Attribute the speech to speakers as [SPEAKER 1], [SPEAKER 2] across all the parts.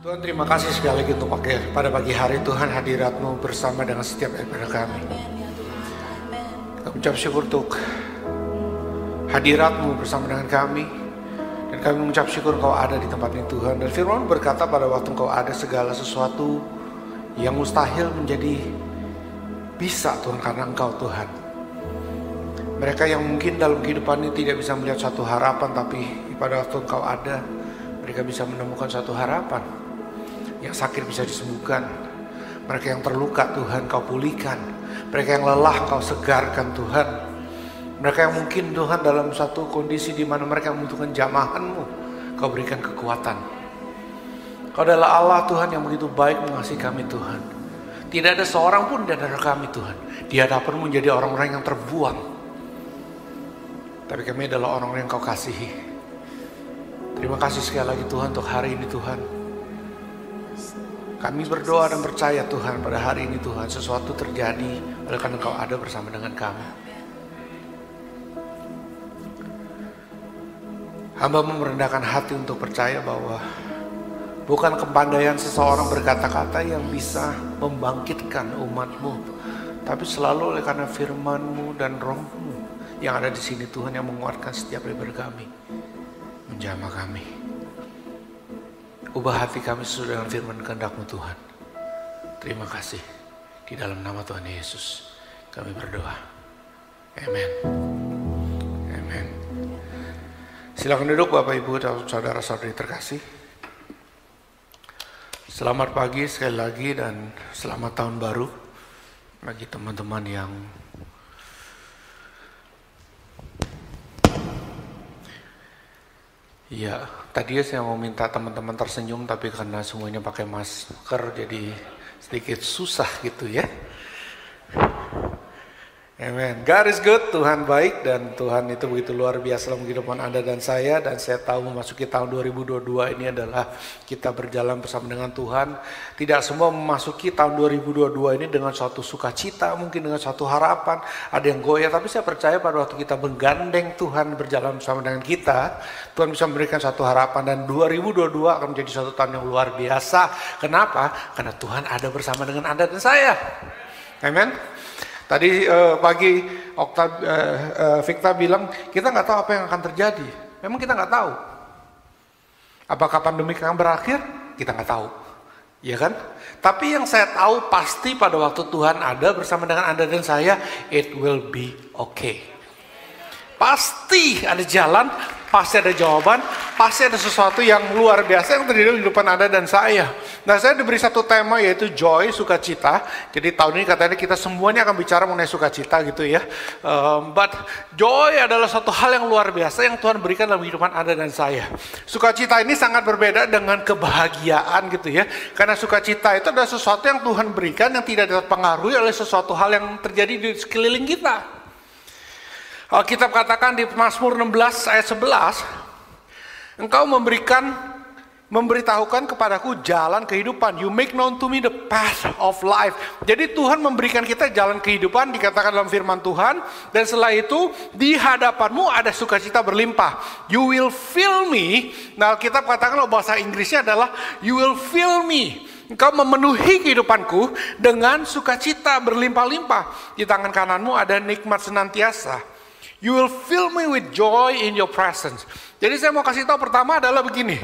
[SPEAKER 1] Tuhan terima kasih sekali lagi untuk pakai pada pagi hari Tuhan hadiratmu bersama dengan setiap daripada kami. Kami ucap syukur untuk hadiratmu bersama dengan kami. Dan kami mengucap syukur kau ada di tempat ini Tuhan. Dan firman berkata pada waktu kau ada segala sesuatu yang mustahil menjadi bisa Tuhan karena engkau Tuhan. Mereka yang mungkin dalam kehidupan ini tidak bisa melihat satu harapan tapi pada waktu engkau ada mereka bisa menemukan satu harapan yang sakit bisa disembuhkan. Mereka yang terluka Tuhan kau pulihkan. Mereka yang lelah kau segarkan Tuhan. Mereka yang mungkin Tuhan dalam satu kondisi di mana mereka membutuhkan jamahanmu. Kau berikan kekuatan. Kau adalah Allah Tuhan yang begitu baik mengasihi kami Tuhan. Tidak ada seorang pun di antara kami Tuhan. Di hadapanmu menjadi orang-orang yang terbuang. Tapi kami adalah orang-orang yang kau kasihi. Terima kasih sekali lagi Tuhan untuk hari ini Tuhan. Kami berdoa dan percaya Tuhan pada hari ini Tuhan sesuatu terjadi oleh karena Engkau ada bersama dengan kami. Hamba merendahkan hati untuk percaya bahwa bukan kepandaian seseorang berkata-kata yang bisa membangkitkan umatmu, tapi selalu oleh karena firmanmu dan rohmu yang ada di sini Tuhan yang menguatkan setiap daripada kami, menjamah kami. Ubah hati kami sesuai dengan firman kehendakmu Tuhan. Terima kasih. Di dalam nama Tuhan Yesus kami berdoa. Amen. Amen. Silakan duduk Bapak Ibu dan saudara-saudari terkasih. Selamat pagi sekali lagi dan selamat tahun baru bagi teman-teman yang Ya, tadi saya mau minta teman-teman tersenyum tapi karena semuanya pakai masker jadi sedikit susah gitu ya. Amen. God is good, Tuhan baik dan Tuhan itu begitu luar biasa dalam kehidupan Anda dan saya dan saya tahu memasuki tahun 2022 ini adalah kita berjalan bersama dengan Tuhan. Tidak semua memasuki tahun 2022 ini dengan suatu sukacita, mungkin dengan suatu harapan, ada yang goyah, tapi saya percaya pada waktu kita menggandeng Tuhan berjalan bersama dengan kita, Tuhan bisa memberikan satu harapan dan 2022 akan menjadi suatu tahun yang luar biasa. Kenapa? Karena Tuhan ada bersama dengan Anda dan saya. Amen. Tadi uh, pagi Okta, uh, uh, Victa bilang kita nggak tahu apa yang akan terjadi. Memang kita nggak tahu. Apakah pandemi akan berakhir? Kita nggak tahu. Ya kan? Tapi yang saya tahu pasti pada waktu Tuhan ada bersama dengan Anda dan saya, it will be okay. Pasti ada jalan, pasti ada jawaban, pasti ada sesuatu yang luar biasa yang terjadi di depan Anda dan saya. Nah saya diberi satu tema yaitu joy, sukacita. Jadi tahun ini katanya kita semuanya akan bicara mengenai sukacita gitu ya. Um, but joy adalah satu hal yang luar biasa yang Tuhan berikan dalam kehidupan Anda dan saya. Sukacita ini sangat berbeda dengan kebahagiaan gitu ya. Karena sukacita itu adalah sesuatu yang Tuhan berikan yang tidak terpengaruhi oleh sesuatu hal yang terjadi di sekeliling kita. Alkitab katakan di Mazmur 16 ayat 11, Engkau memberikan memberitahukan kepadaku jalan kehidupan. You make known to me the path of life. Jadi Tuhan memberikan kita jalan kehidupan dikatakan dalam firman Tuhan dan setelah itu di hadapanmu ada sukacita berlimpah. You will fill me. Nah, kita katakan loh bahasa Inggrisnya adalah you will fill me. Engkau memenuhi kehidupanku dengan sukacita berlimpah-limpah. Di tangan kananmu ada nikmat senantiasa. You will fill me with joy in your presence. Jadi saya mau kasih tahu pertama adalah begini.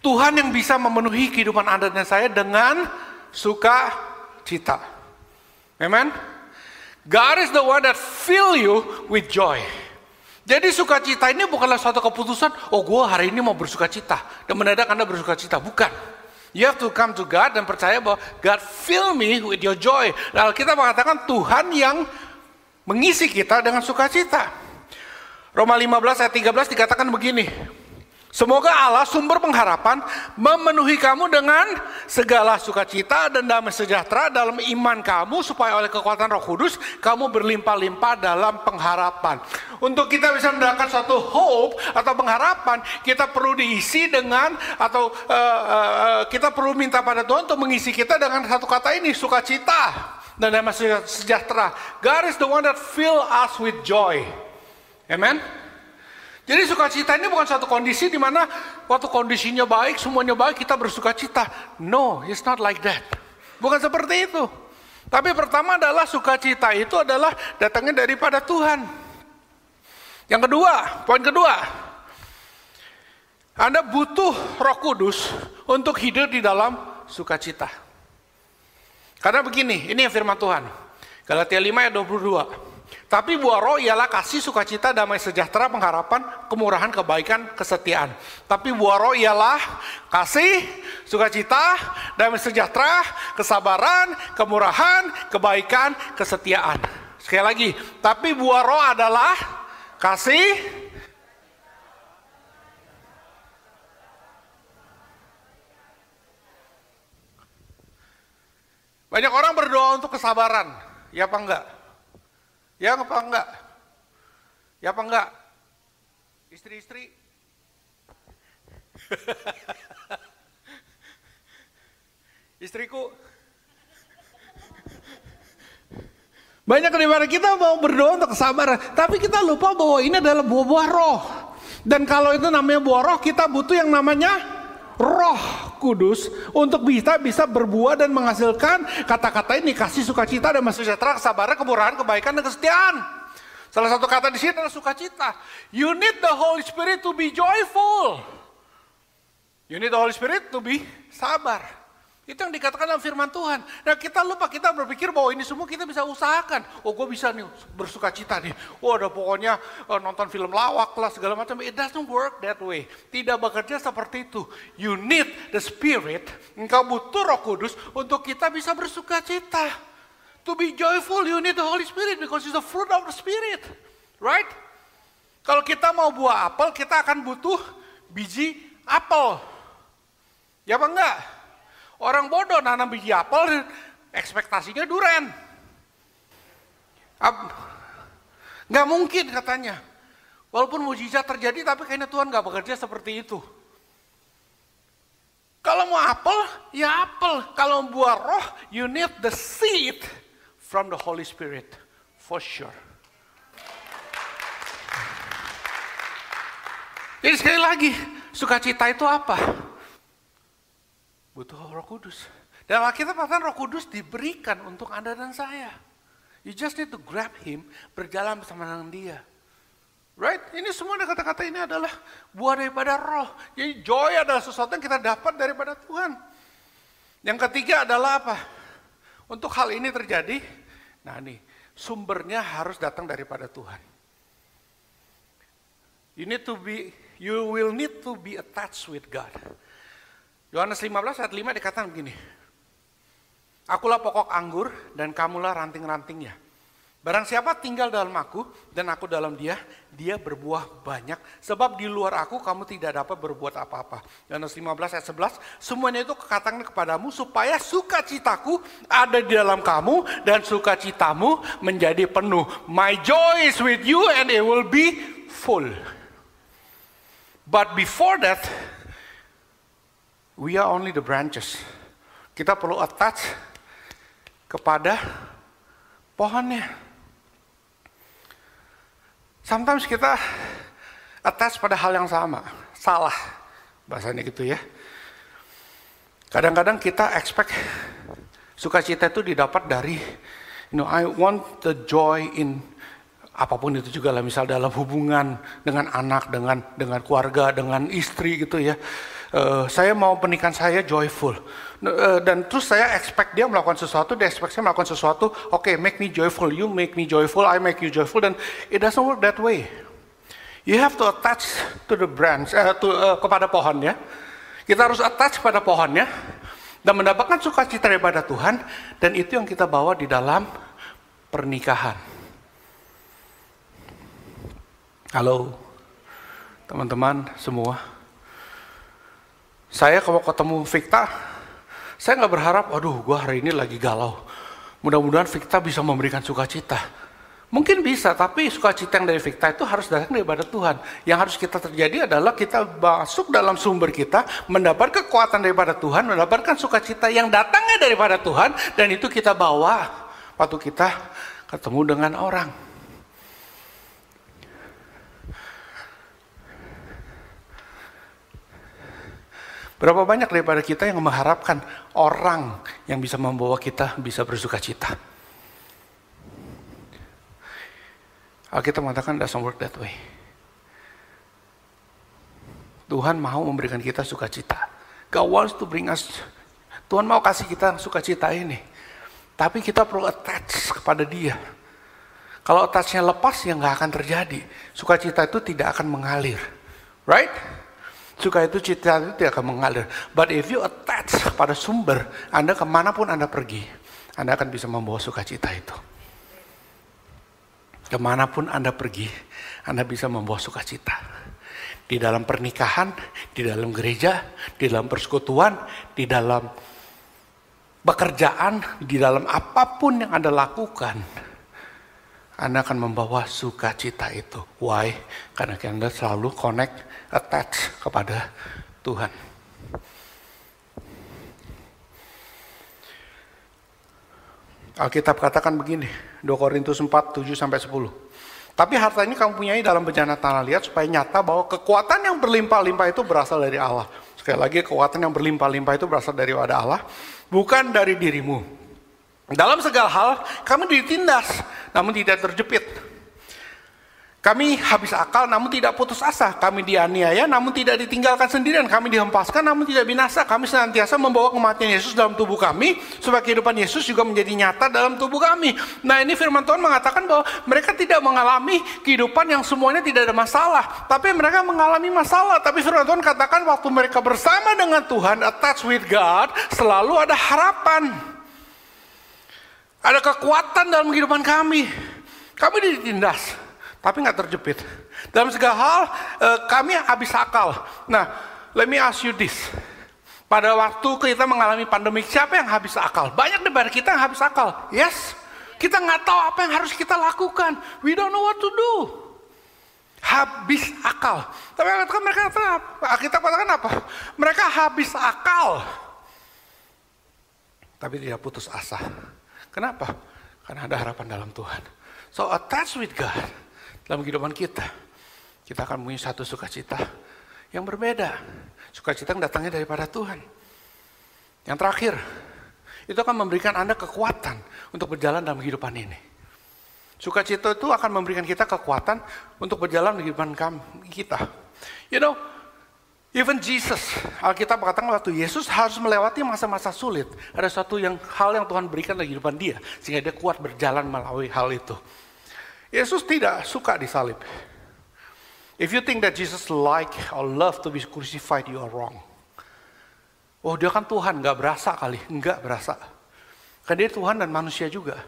[SPEAKER 1] Tuhan yang bisa memenuhi kehidupan Anda dan saya dengan sukacita. Amen. God is the one that fill you with joy. Jadi sukacita ini bukanlah suatu keputusan, oh gue hari ini mau bersukacita. Dan mendadak Anda bersukacita. Bukan. You have to come to God dan percaya bahwa God fill me with your joy. Lalu kita mengatakan Tuhan yang mengisi kita dengan sukacita. Roma 15 ayat 13 dikatakan begini. Semoga Allah sumber pengharapan memenuhi kamu dengan segala sukacita dan damai sejahtera dalam iman kamu supaya oleh kekuatan Roh Kudus kamu berlimpah-limpah dalam pengharapan. Untuk kita bisa mendapatkan suatu hope atau pengharapan, kita perlu diisi dengan atau uh, uh, kita perlu minta pada Tuhan untuk mengisi kita dengan satu kata ini sukacita dan damai sejahtera. God is the one that fill us with joy. Amen. Jadi sukacita ini bukan suatu kondisi di mana waktu kondisinya baik, semuanya baik, kita bersukacita. No, it's not like that. Bukan seperti itu. Tapi pertama adalah sukacita itu adalah datangnya daripada Tuhan. Yang kedua, poin kedua, Anda butuh Roh Kudus untuk hidup di dalam sukacita. Karena begini, ini yang firman Tuhan. Galatia 5 ayat 22. Tapi buah roh ialah kasih, sukacita, damai sejahtera, pengharapan, kemurahan, kebaikan, kesetiaan. Tapi buah roh ialah kasih, sukacita, damai sejahtera, kesabaran, kemurahan, kebaikan, kesetiaan. Sekali lagi, tapi buah roh adalah kasih, Banyak orang berdoa untuk kesabaran, ya apa enggak? Ya apa enggak? Ya apa enggak? Istri-istri. Istriku. Banyak daripada kita mau berdoa untuk kesabaran, tapi kita lupa bahwa ini adalah buah-buah roh. Dan kalau itu namanya buah roh, kita butuh yang namanya roh kudus untuk bisa bisa berbuah dan menghasilkan kata-kata ini kasih sukacita dan sejahtera, kesabaran, kemurahan, kebaikan dan kesetiaan. Salah satu kata di sini adalah sukacita. You need the Holy Spirit to be joyful. You need the Holy Spirit to be sabar. Itu yang dikatakan dalam firman Tuhan. Nah kita lupa, kita berpikir bahwa ini semua kita bisa usahakan. Oh gue bisa nih bersuka cita nih. Oh ada pokoknya oh, nonton film lawak lah segala macam. It doesn't work that way. Tidak bekerja seperti itu. You need the spirit. Engkau butuh roh kudus untuk kita bisa bersuka cita. To be joyful you need the Holy Spirit because it's the fruit of the Spirit. Right? Kalau kita mau buah apel kita akan butuh biji apel. Ya apa enggak? Orang bodoh nanam biji apel, ekspektasinya duren. Nggak mungkin katanya. Walaupun mujizat terjadi, tapi kayaknya Tuhan nggak bekerja seperti itu. Kalau mau apel, ya apel. Kalau buah roh, you need the seed from the Holy Spirit. For sure. Jadi sekali lagi, sukacita itu apa? Butuh roh kudus. Dan Alkitab katakan roh kudus diberikan untuk Anda dan saya. You just need to grab him, berjalan bersama dengan dia. Right? Ini semua kata-kata ini adalah buah daripada roh. Jadi joy adalah sesuatu yang kita dapat daripada Tuhan. Yang ketiga adalah apa? Untuk hal ini terjadi, nah nih, sumbernya harus datang daripada Tuhan. You need to be, you will need to be attached with God. Yohanes 15 ayat 5 dikatakan begini. Akulah pokok anggur dan kamulah ranting-rantingnya. Barang siapa tinggal dalam aku dan aku dalam dia, dia berbuah banyak. Sebab di luar aku kamu tidak dapat berbuat apa-apa. Yohanes 15 ayat 11, semuanya itu kekatakan kepadamu supaya sukacitaku ada di dalam kamu dan sukacitamu menjadi penuh. My joy is with you and it will be full. But before that, We are only the branches. Kita perlu attach kepada pohonnya. Sometimes kita attach pada hal yang sama, salah bahasanya gitu ya. Kadang-kadang kita expect sukacita itu didapat dari, you know, I want the joy in apa pun itu juga lah, misal dalam hubungan dengan anak, dengan dengan keluarga, dengan istri gitu ya uh, saya mau pernikahan saya joyful. Uh, dan terus saya expect dia melakukan sesuatu, dia expect saya melakukan sesuatu, oke okay, make me joyful, you make me joyful, I make you joyful, dan it doesn't work that way. You have to attach to the branch, uh, to, uh, kepada pohonnya. Kita harus attach pada pohonnya dan mendapatkan sukacita daripada Tuhan dan itu yang kita bawa di dalam pernikahan. Halo teman-teman semua. Saya kalau ketemu Victa, saya nggak berharap, aduh gue hari ini lagi galau. Mudah-mudahan Victa bisa memberikan sukacita. Mungkin bisa, tapi sukacita yang dari Victa itu harus datang daripada Tuhan. Yang harus kita terjadi adalah kita masuk dalam sumber kita, mendapat kekuatan daripada Tuhan, mendapatkan sukacita yang datangnya daripada Tuhan, dan itu kita bawa waktu kita ketemu dengan orang. Berapa banyak daripada kita yang mengharapkan orang yang bisa membawa kita bisa bersuka cita. Alkitab mengatakan doesn't work that way. Tuhan mau memberikan kita sukacita. God wants to bring us. Tuhan mau kasih kita sukacita ini. Tapi kita perlu attach kepada dia. Kalau attachnya lepas ya nggak akan terjadi. Sukacita itu tidak akan mengalir. Right? Suka itu cita itu tidak akan mengalir. But if you attach pada sumber, Anda ke mana pun Anda pergi, Anda akan bisa membawa sukacita itu. Ke mana pun Anda pergi, Anda bisa membawa sukacita. Di dalam pernikahan, di dalam gereja, di dalam persekutuan, di dalam pekerjaan, di dalam apa pun yang Anda lakukan, Anda akan membawa sukacita itu. Why? Karena Anda selalu connect attach kepada Tuhan. Alkitab katakan begini, 2 Korintus 4, 7 sampai 10. Tapi harta ini kamu punyai dalam bencana tanah liat supaya nyata bahwa kekuatan yang berlimpah-limpah itu berasal dari Allah. Sekali lagi kekuatan yang berlimpah-limpah itu berasal dari wadah Allah, bukan dari dirimu. Dalam segala hal kami ditindas, namun tidak terjepit. Kami habis akal namun tidak putus asa. Kami dianiaya namun tidak ditinggalkan sendirian. Kami dihempaskan namun tidak binasa. Kami senantiasa membawa kematian Yesus dalam tubuh kami. Supaya kehidupan Yesus juga menjadi nyata dalam tubuh kami. Nah ini firman Tuhan mengatakan bahwa mereka tidak mengalami kehidupan yang semuanya tidak ada masalah. Tapi mereka mengalami masalah. Tapi firman Tuhan katakan waktu mereka bersama dengan Tuhan, attached with God, selalu ada harapan. Ada kekuatan dalam kehidupan kami. Kami ditindas tapi nggak terjepit. Dalam segala hal eh, kami habis akal. Nah, let me ask you this. Pada waktu kita mengalami pandemi, siapa yang habis akal? Banyak dari kita yang habis akal. Yes, kita nggak tahu apa yang harus kita lakukan. We don't know what to do. Habis akal. Tapi katakan mereka kita katakan apa? Mereka habis akal. Tapi tidak putus asa. Kenapa? Karena ada harapan dalam Tuhan. So attach with God dalam kehidupan kita. Kita akan punya satu sukacita yang berbeda. Sukacita yang datangnya daripada Tuhan. Yang terakhir, itu akan memberikan Anda kekuatan untuk berjalan dalam kehidupan ini. Sukacita itu akan memberikan kita kekuatan untuk berjalan di kehidupan kita. You know, even Jesus, Alkitab mengatakan waktu Yesus harus melewati masa-masa sulit. Ada satu yang hal yang Tuhan berikan dalam kehidupan dia, sehingga dia kuat berjalan melalui hal itu. Yesus tidak suka disalib. If you think that Jesus like or love to be crucified, you are wrong. Oh dia kan Tuhan, nggak berasa kali, nggak berasa. Kan dia Tuhan dan manusia juga.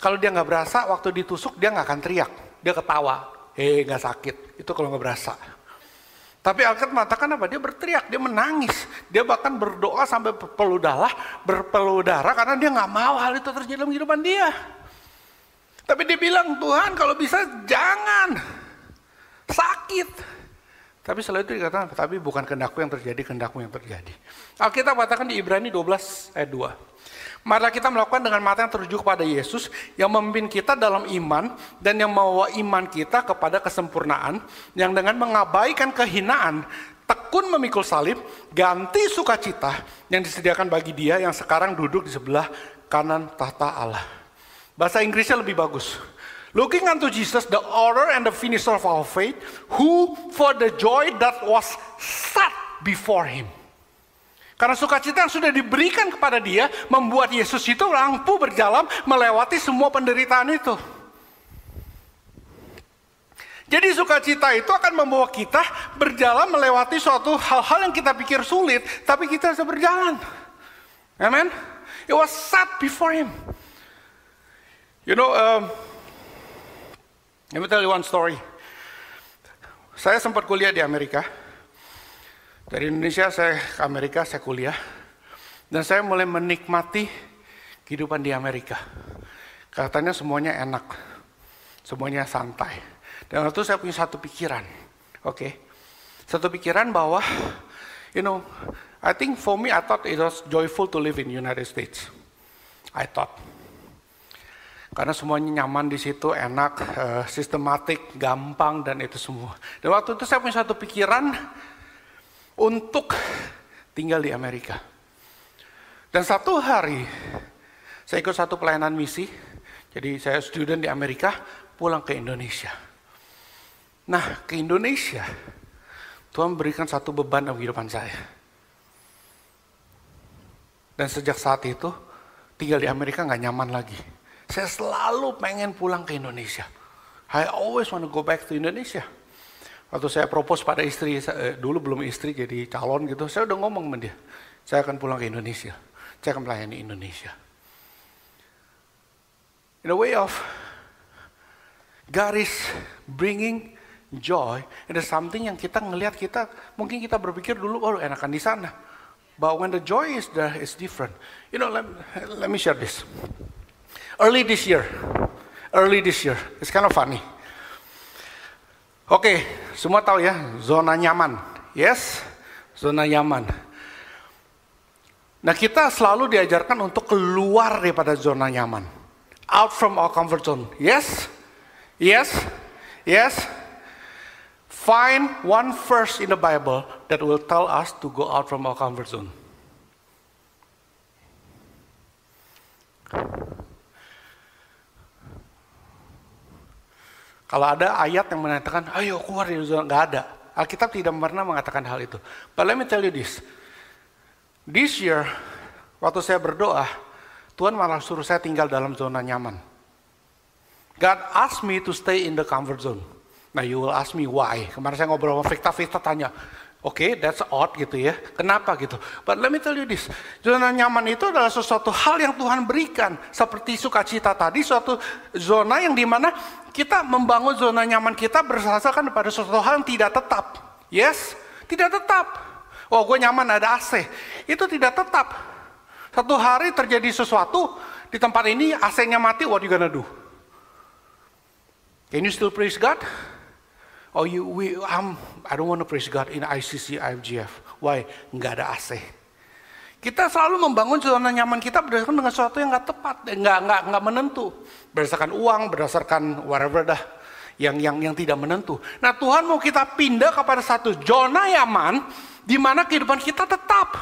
[SPEAKER 1] Kalau dia nggak berasa, waktu ditusuk dia nggak akan teriak, dia ketawa, eh nggak sakit, itu kalau nggak berasa. Tapi Alkitab mengatakan apa? Dia berteriak, dia menangis, dia bahkan berdoa sampai berpeluh darah, karena dia nggak mau hal itu terjadi dalam kehidupan dia. Tapi dia bilang, Tuhan kalau bisa jangan. Sakit. Tapi setelah itu dikatakan, tapi bukan kehendakku yang terjadi, kehendakmu yang terjadi. Alkitab katakan di Ibrani 12 ayat 2. Mari kita melakukan dengan mata yang tertuju kepada Yesus yang memimpin kita dalam iman dan yang membawa iman kita kepada kesempurnaan yang dengan mengabaikan kehinaan tekun memikul salib ganti sukacita yang disediakan bagi dia yang sekarang duduk di sebelah kanan tahta Allah. Bahasa Inggrisnya lebih bagus. Looking unto Jesus, the author and the finisher of our faith, who for the joy that was set before him. Karena sukacita yang sudah diberikan kepada dia, membuat Yesus itu mampu berjalan melewati semua penderitaan itu. Jadi sukacita itu akan membawa kita berjalan melewati suatu hal-hal yang kita pikir sulit, tapi kita bisa berjalan. Amen. It was set before him. You know, um, let me tell you one story. Saya sempat kuliah di Amerika. Dari Indonesia saya ke Amerika, saya kuliah. Dan saya mulai menikmati kehidupan di Amerika. Katanya semuanya enak. Semuanya santai. Dan waktu itu saya punya satu pikiran. Oke. Okay? Satu pikiran bahwa, you know, I think for me I thought it was joyful to live in United States. I thought. Karena semuanya nyaman di situ, enak, uh, sistematik, gampang, dan itu semua. Dan waktu itu saya punya satu pikiran, untuk tinggal di Amerika. Dan satu hari saya ikut satu pelayanan misi, jadi saya student di Amerika, pulang ke Indonesia. Nah, ke Indonesia, Tuhan berikan satu beban dalam kehidupan saya. Dan sejak saat itu, tinggal di Amerika nggak nyaman lagi. Saya selalu pengen pulang ke Indonesia. I always want to go back to Indonesia. Waktu saya propose pada istri, eh, dulu belum istri jadi calon gitu, saya udah ngomong sama dia, saya akan pulang ke Indonesia. Saya akan melayani Indonesia. In a way of God is bringing joy. Ada something yang kita ngelihat kita, mungkin kita berpikir dulu, oh enakan di sana. But when the joy is there, it's different. You know, let, let me share this. Early this year, early this year, it's kind of funny. Oke, semua tahu ya, zona nyaman. Yes, zona nyaman. Nah kita selalu diajarkan untuk keluar daripada zona nyaman. Out from our comfort zone. Yes? Yes? Yes? Find one verse in the Bible that will tell us to go out from our comfort zone. Kalau ada ayat yang mengatakan, ayo keluar dari zona, nggak ada. Alkitab tidak pernah mengatakan hal itu. But let me tell you this. This year, waktu saya berdoa, Tuhan malah suruh saya tinggal dalam zona nyaman. God asked me to stay in the comfort zone. Nah, you will ask me why. Kemarin saya ngobrol sama Victa, Victa tanya, oke, okay, that's odd gitu ya. Kenapa gitu? But let me tell you this, zona nyaman itu adalah sesuatu hal yang Tuhan berikan. Seperti sukacita tadi, suatu zona yang di mana kita membangun zona nyaman kita berdasarkan pada sesuatu hal yang tidak tetap. Yes, tidak tetap. Oh gue nyaman ada AC. Itu tidak tetap. Satu hari terjadi sesuatu di tempat ini AC-nya mati, what you gonna do? Can you still praise God? Oh you, we, I'm, I don't want to praise God in ICC, IFGF. Why? Nggak ada AC. Kita selalu membangun zona nyaman kita berdasarkan dengan sesuatu yang nggak tepat, nggak nggak nggak menentu, berdasarkan uang, berdasarkan whatever dah, yang yang yang tidak menentu. Nah Tuhan mau kita pindah kepada satu zona nyaman di mana kehidupan kita tetap.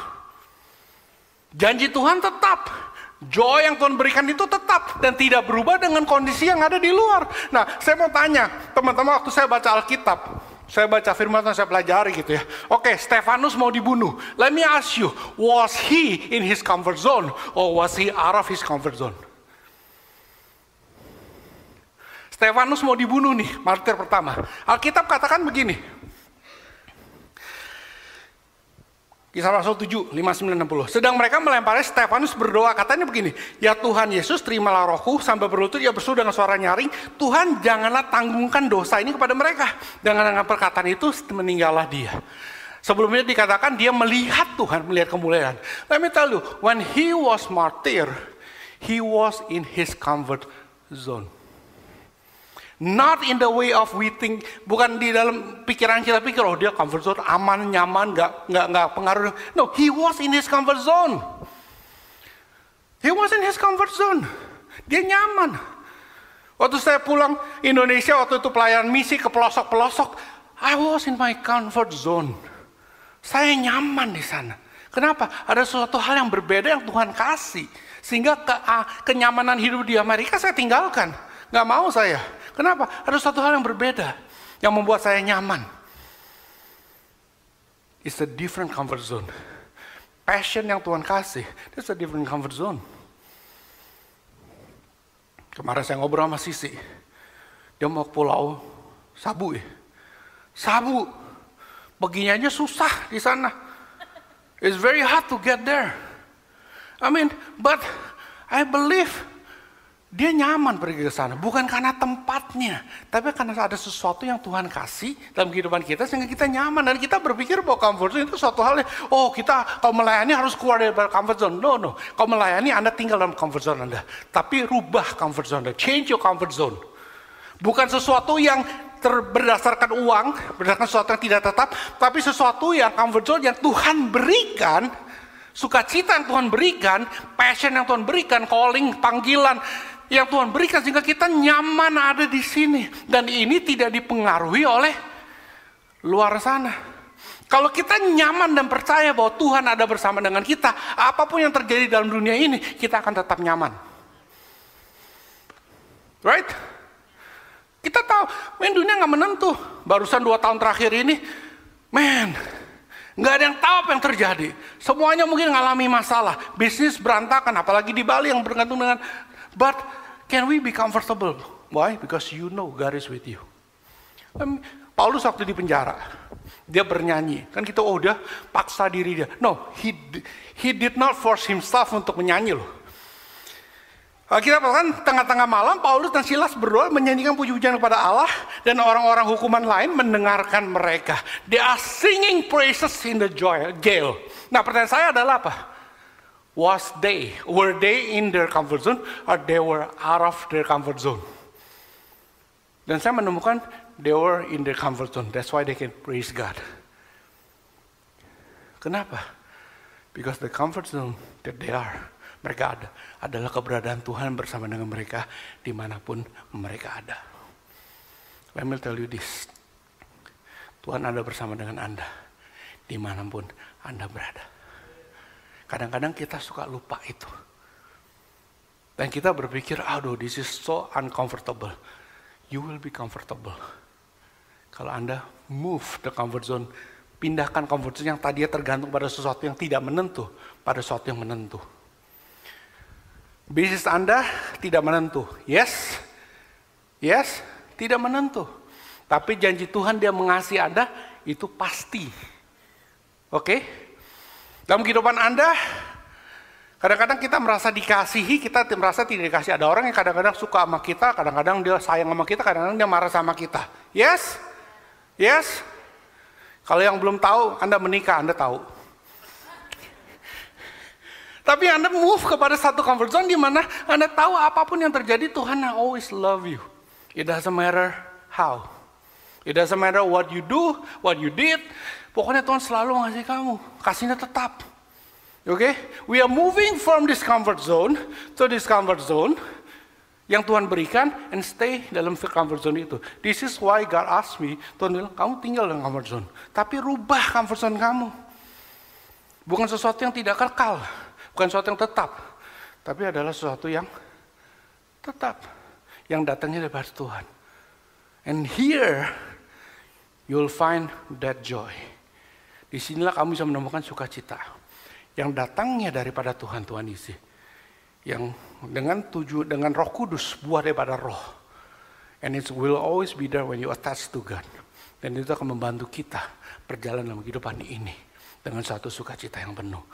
[SPEAKER 1] Janji Tuhan tetap. Joy yang Tuhan berikan itu tetap dan tidak berubah dengan kondisi yang ada di luar. Nah, saya mau tanya, teman-teman waktu saya baca Alkitab, saya baca firman Tuhan, saya pelajari gitu ya. Oke, Stefanus mau dibunuh. Let me ask you, was he in his comfort zone or was he out of his comfort zone? Stefanus mau dibunuh nih, martir pertama. Alkitab katakan begini, Kisah Rasul 7, 59, 60. Sedang mereka melempari Stefanus berdoa, katanya begini, Ya Tuhan Yesus, terimalah rohku, sampai berlutut, ia bersuruh dengan suara nyaring, Tuhan janganlah tanggungkan dosa ini kepada mereka. Dengan dengan perkataan itu, meninggallah dia. Sebelumnya dikatakan dia melihat Tuhan, melihat kemuliaan. Let me tell you, when he was martyr, he was in his comfort zone. Not in the way of we think, bukan di dalam pikiran kita pikir, oh dia comfort zone, aman, nyaman, nggak nggak nggak pengaruh. No, he was in his comfort zone. He was in his comfort zone. Dia nyaman. Waktu saya pulang Indonesia, waktu itu pelayanan misi ke pelosok-pelosok, I was in my comfort zone. Saya nyaman di sana. Kenapa? Ada sesuatu hal yang berbeda yang Tuhan kasih. Sehingga ke, ah, kenyamanan hidup di Amerika saya tinggalkan. Gak mau saya. Kenapa? Ada satu hal yang berbeda yang membuat saya nyaman. It's a different comfort zone. Passion yang Tuhan kasih, it's a different comfort zone. Kemarin saya ngobrol sama Sisi. Dia mau ke pulau Sabu ya. Sabu. Perginya aja susah di sana. It's very hard to get there. I mean, but I believe dia nyaman pergi ke sana, bukan karena tempatnya, tapi karena ada sesuatu yang Tuhan kasih dalam kehidupan kita sehingga kita nyaman dan kita berpikir bahwa comfort zone itu suatu hal yang, oh kita kalau melayani harus keluar dari comfort zone. No, no. Kalau melayani Anda tinggal dalam comfort zone Anda, tapi rubah comfort zone Anda, change your comfort zone. Bukan sesuatu yang berdasarkan uang, berdasarkan sesuatu yang tidak tetap, tapi sesuatu yang comfort zone yang Tuhan berikan, sukacita yang Tuhan berikan, passion yang Tuhan berikan, calling, panggilan, yang Tuhan berikan sehingga kita nyaman ada di sini dan ini tidak dipengaruhi oleh luar sana. Kalau kita nyaman dan percaya bahwa Tuhan ada bersama dengan kita, apa pun yang terjadi dalam dunia ini, kita akan tetap nyaman. Right? Kita tahu, main dunia nggak menentu. Barusan dua tahun terakhir ini, man, nggak ada yang tahu apa yang terjadi. Semuanya mungkin ngalami masalah, bisnis berantakan, apalagi di Bali yang bergantung dengan. But can we be comfortable? Why? Because you know God is with you. Paulus waktu di penjara, dia bernyanyi. Kan kita oh udah paksa diri dia. No, he he did not force himself untuk menyanyi loh. Kita kan tengah-tengah malam Paulus dan Silas berdoa menyanyikan puji-pujian kepada Allah dan orang-orang hukuman lain mendengarkan mereka. They are singing praises in the jail. Nah pertanyaan saya adalah apa? Was they, were they in their comfort zone or they were out of their comfort zone? Dan saya menemukan they were in their comfort zone. That's why they can praise God. Kenapa? Because the comfort zone that they are, mereka ada, adalah keberadaan Tuhan bersama dengan mereka di mana pun mereka ada. Let me tell you this. Tuhan ada bersama dengan Anda di mana pun Anda berada. Kadang-kadang kita suka lupa itu. Dan kita berpikir, aduh this is so uncomfortable. You will be comfortable kalau Anda move the comfort zone, pindahkan comfort zone yang tadinya tergantung pada sesuatu yang tidak menentu, pada sesuatu yang menentu. Bisnis Anda tidak menentu. Yes? Yes? Tidak menentu. Tapi janji Tuhan dia mengasihi Anda, itu pasti. Oke? Okay? Dalam kehidupan Anda, kadang-kadang kita merasa dikasihi, kita merasa tidak dikasih. Ada orang yang kadang-kadang suka sama kita, kadang-kadang dia sayang sama kita, kadang-kadang dia marah sama kita. Yes? Yes? Kalau yang belum tahu, Anda menikah, Anda tahu. Tapi Anda move kepada satu comfort zone di mana Anda tahu apa pun yang terjadi, Tuhan always love you. It doesn't matter how. It doesn't matter what you do, what you did. Pokoknya Tuhan selalu ngasih kamu. Kasihnya tetap. Oke? Okay? We are moving from this comfort zone to this comfort zone yang Tuhan berikan and stay dalam comfort zone itu. This is why God asked me, Tuhan bilang, kamu tinggal dalam comfort zone. Tapi rubah comfort zone kamu. Bukan sesuatu yang tidak kekal, bukan sesuatu yang tetap. Tapi adalah sesuatu yang tetap. Yang datangnya dari Tuhan. And here, you'll find that joy. Di sinilah kamu bisa menemukan sukacita. Yang datangnya daripada Tuhan, Tuhan isi. Yang dengan tujuh dengan Roh Kudus buah daripada Roh. And it will always be there when you attach to God. Dan itu akan membantu kita berjalan dalam kehidupan ini dengan satu sukacita yang penuh.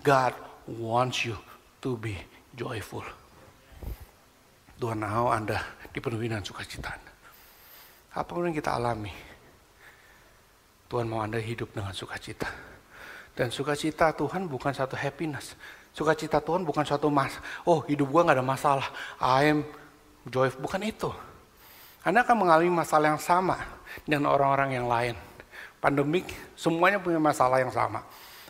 [SPEAKER 1] God wants you to be joyful. Tuhan mau Anda dipenuhi dengan sukacita. Apa pun yang kita alami, Tuhan mau Anda hidup dengan sukacita. Dan sukacita Tuhan bukan satu happiness, Sukacita Tuhan bukan suatu mas, oh hidup gue gak ada masalah, I am joyful, bukan itu. Anda akan mengalami masalah yang sama dengan orang-orang yang lain. Pandemik, semuanya punya masalah yang sama.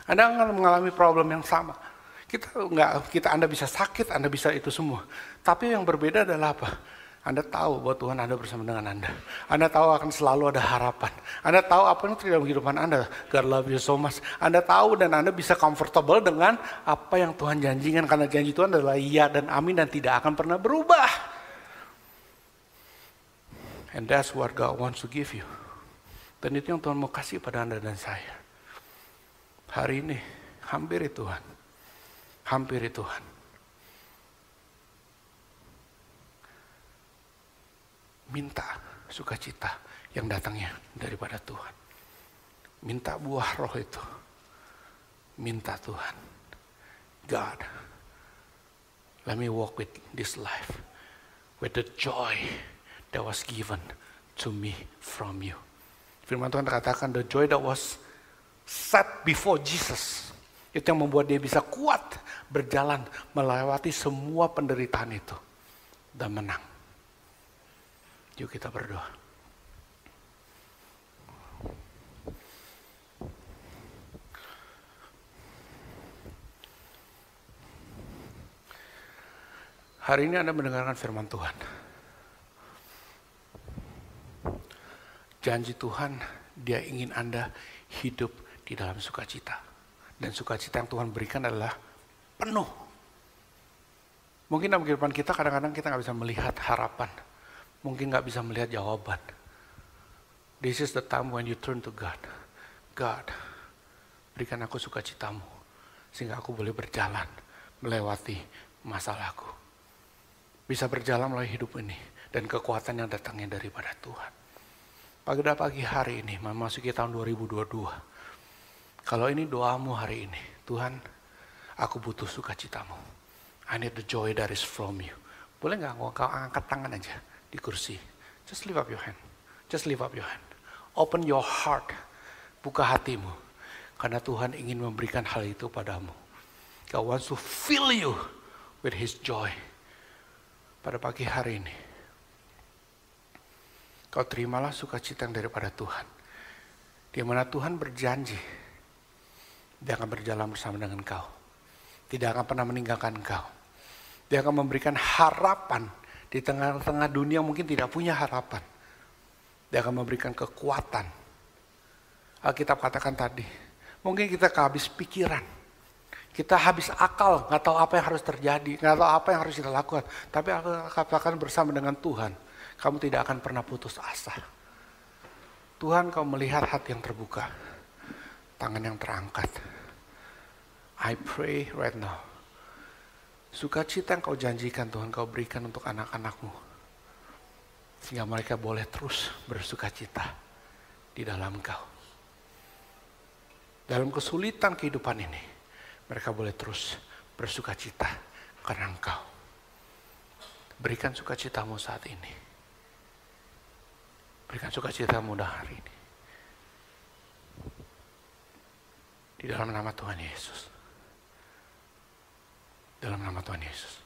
[SPEAKER 1] Anda akan mengalami problem yang sama. Kita nggak, kita Anda bisa sakit, Anda bisa itu semua. Tapi yang berbeda adalah apa? Anda tahu bahwa Tuhan ada bersama dengan Anda. Anda tahu akan selalu ada harapan. Anda tahu apa yang terjadi dalam kehidupan Anda. God love you so much. Anda tahu dan Anda bisa comfortable dengan apa yang Tuhan janjikan. Karena janji Tuhan adalah iya dan amin dan tidak akan pernah berubah. And that's what God wants to give you. Dan itu yang Tuhan mau kasih pada Anda dan saya. Hari ini, hampiri Tuhan. Hampiri Tuhan. Minta sukacita yang datangnya daripada Tuhan. Minta buah roh itu. Minta Tuhan. God, let me walk with this life with the joy that was given to me from you. Firman Tuhan katakan the joy that was set before Jesus. Itu yang membuat dia bisa kuat berjalan melewati semua penderitaan itu dan menang. Yuk kita berdoa. Hari ini Anda mendengarkan firman Tuhan. Janji Tuhan, dia ingin Anda hidup di dalam sukacita. Dan sukacita yang Tuhan berikan adalah penuh. Mungkin dalam kehidupan kita kadang-kadang kita nggak bisa melihat harapan. Mungkin nggak bisa melihat jawaban. This is the time when you turn to God. God, berikan aku sukacitamu. Sehingga aku boleh berjalan melewati masalahku. Bisa berjalan melalui hidup ini. Dan kekuatan yang datangnya daripada Tuhan. Pada pagi hari ini, memasuki tahun 2022. Kalau ini doamu hari ini, Tuhan, aku butuh sukacitamu. I need the joy that is from you. Boleh nggak kau angkat tangan aja di kursi? Just lift up your hand. Just lift up your hand. Open your heart. Buka hatimu. Karena Tuhan ingin memberikan hal itu padamu. God wants to fill you with His joy. Pada pagi hari ini. Kau terimalah sukacita yang daripada Tuhan. Di mana Tuhan berjanji dia akan berjalan bersama dengan kau. Tidak akan pernah meninggalkan kau. Dia akan memberikan harapan di tengah-tengah dunia mungkin tidak punya harapan. Dia akan memberikan kekuatan. Alkitab katakan tadi, mungkin kita kehabis pikiran. Kita habis akal, nggak tahu apa yang harus terjadi, nggak tahu apa yang harus kita lakukan. Tapi aku katakan bersama dengan Tuhan, kamu tidak akan pernah putus asa. Tuhan kau melihat hati yang terbuka tangan yang terangkat. I pray right now. Sukacita yang kau janjikan Tuhan kau berikan untuk anak-anakmu. Sehingga mereka boleh terus bersukacita di dalam kau. Dalam kesulitan kehidupan ini, mereka boleh terus bersukacita karena engkau. Berikan sukacitamu saat ini. Berikan sukacitamu dah hari ini. Di dalam nama Tuhan Yesus. Dalam nama Tuhan Yesus.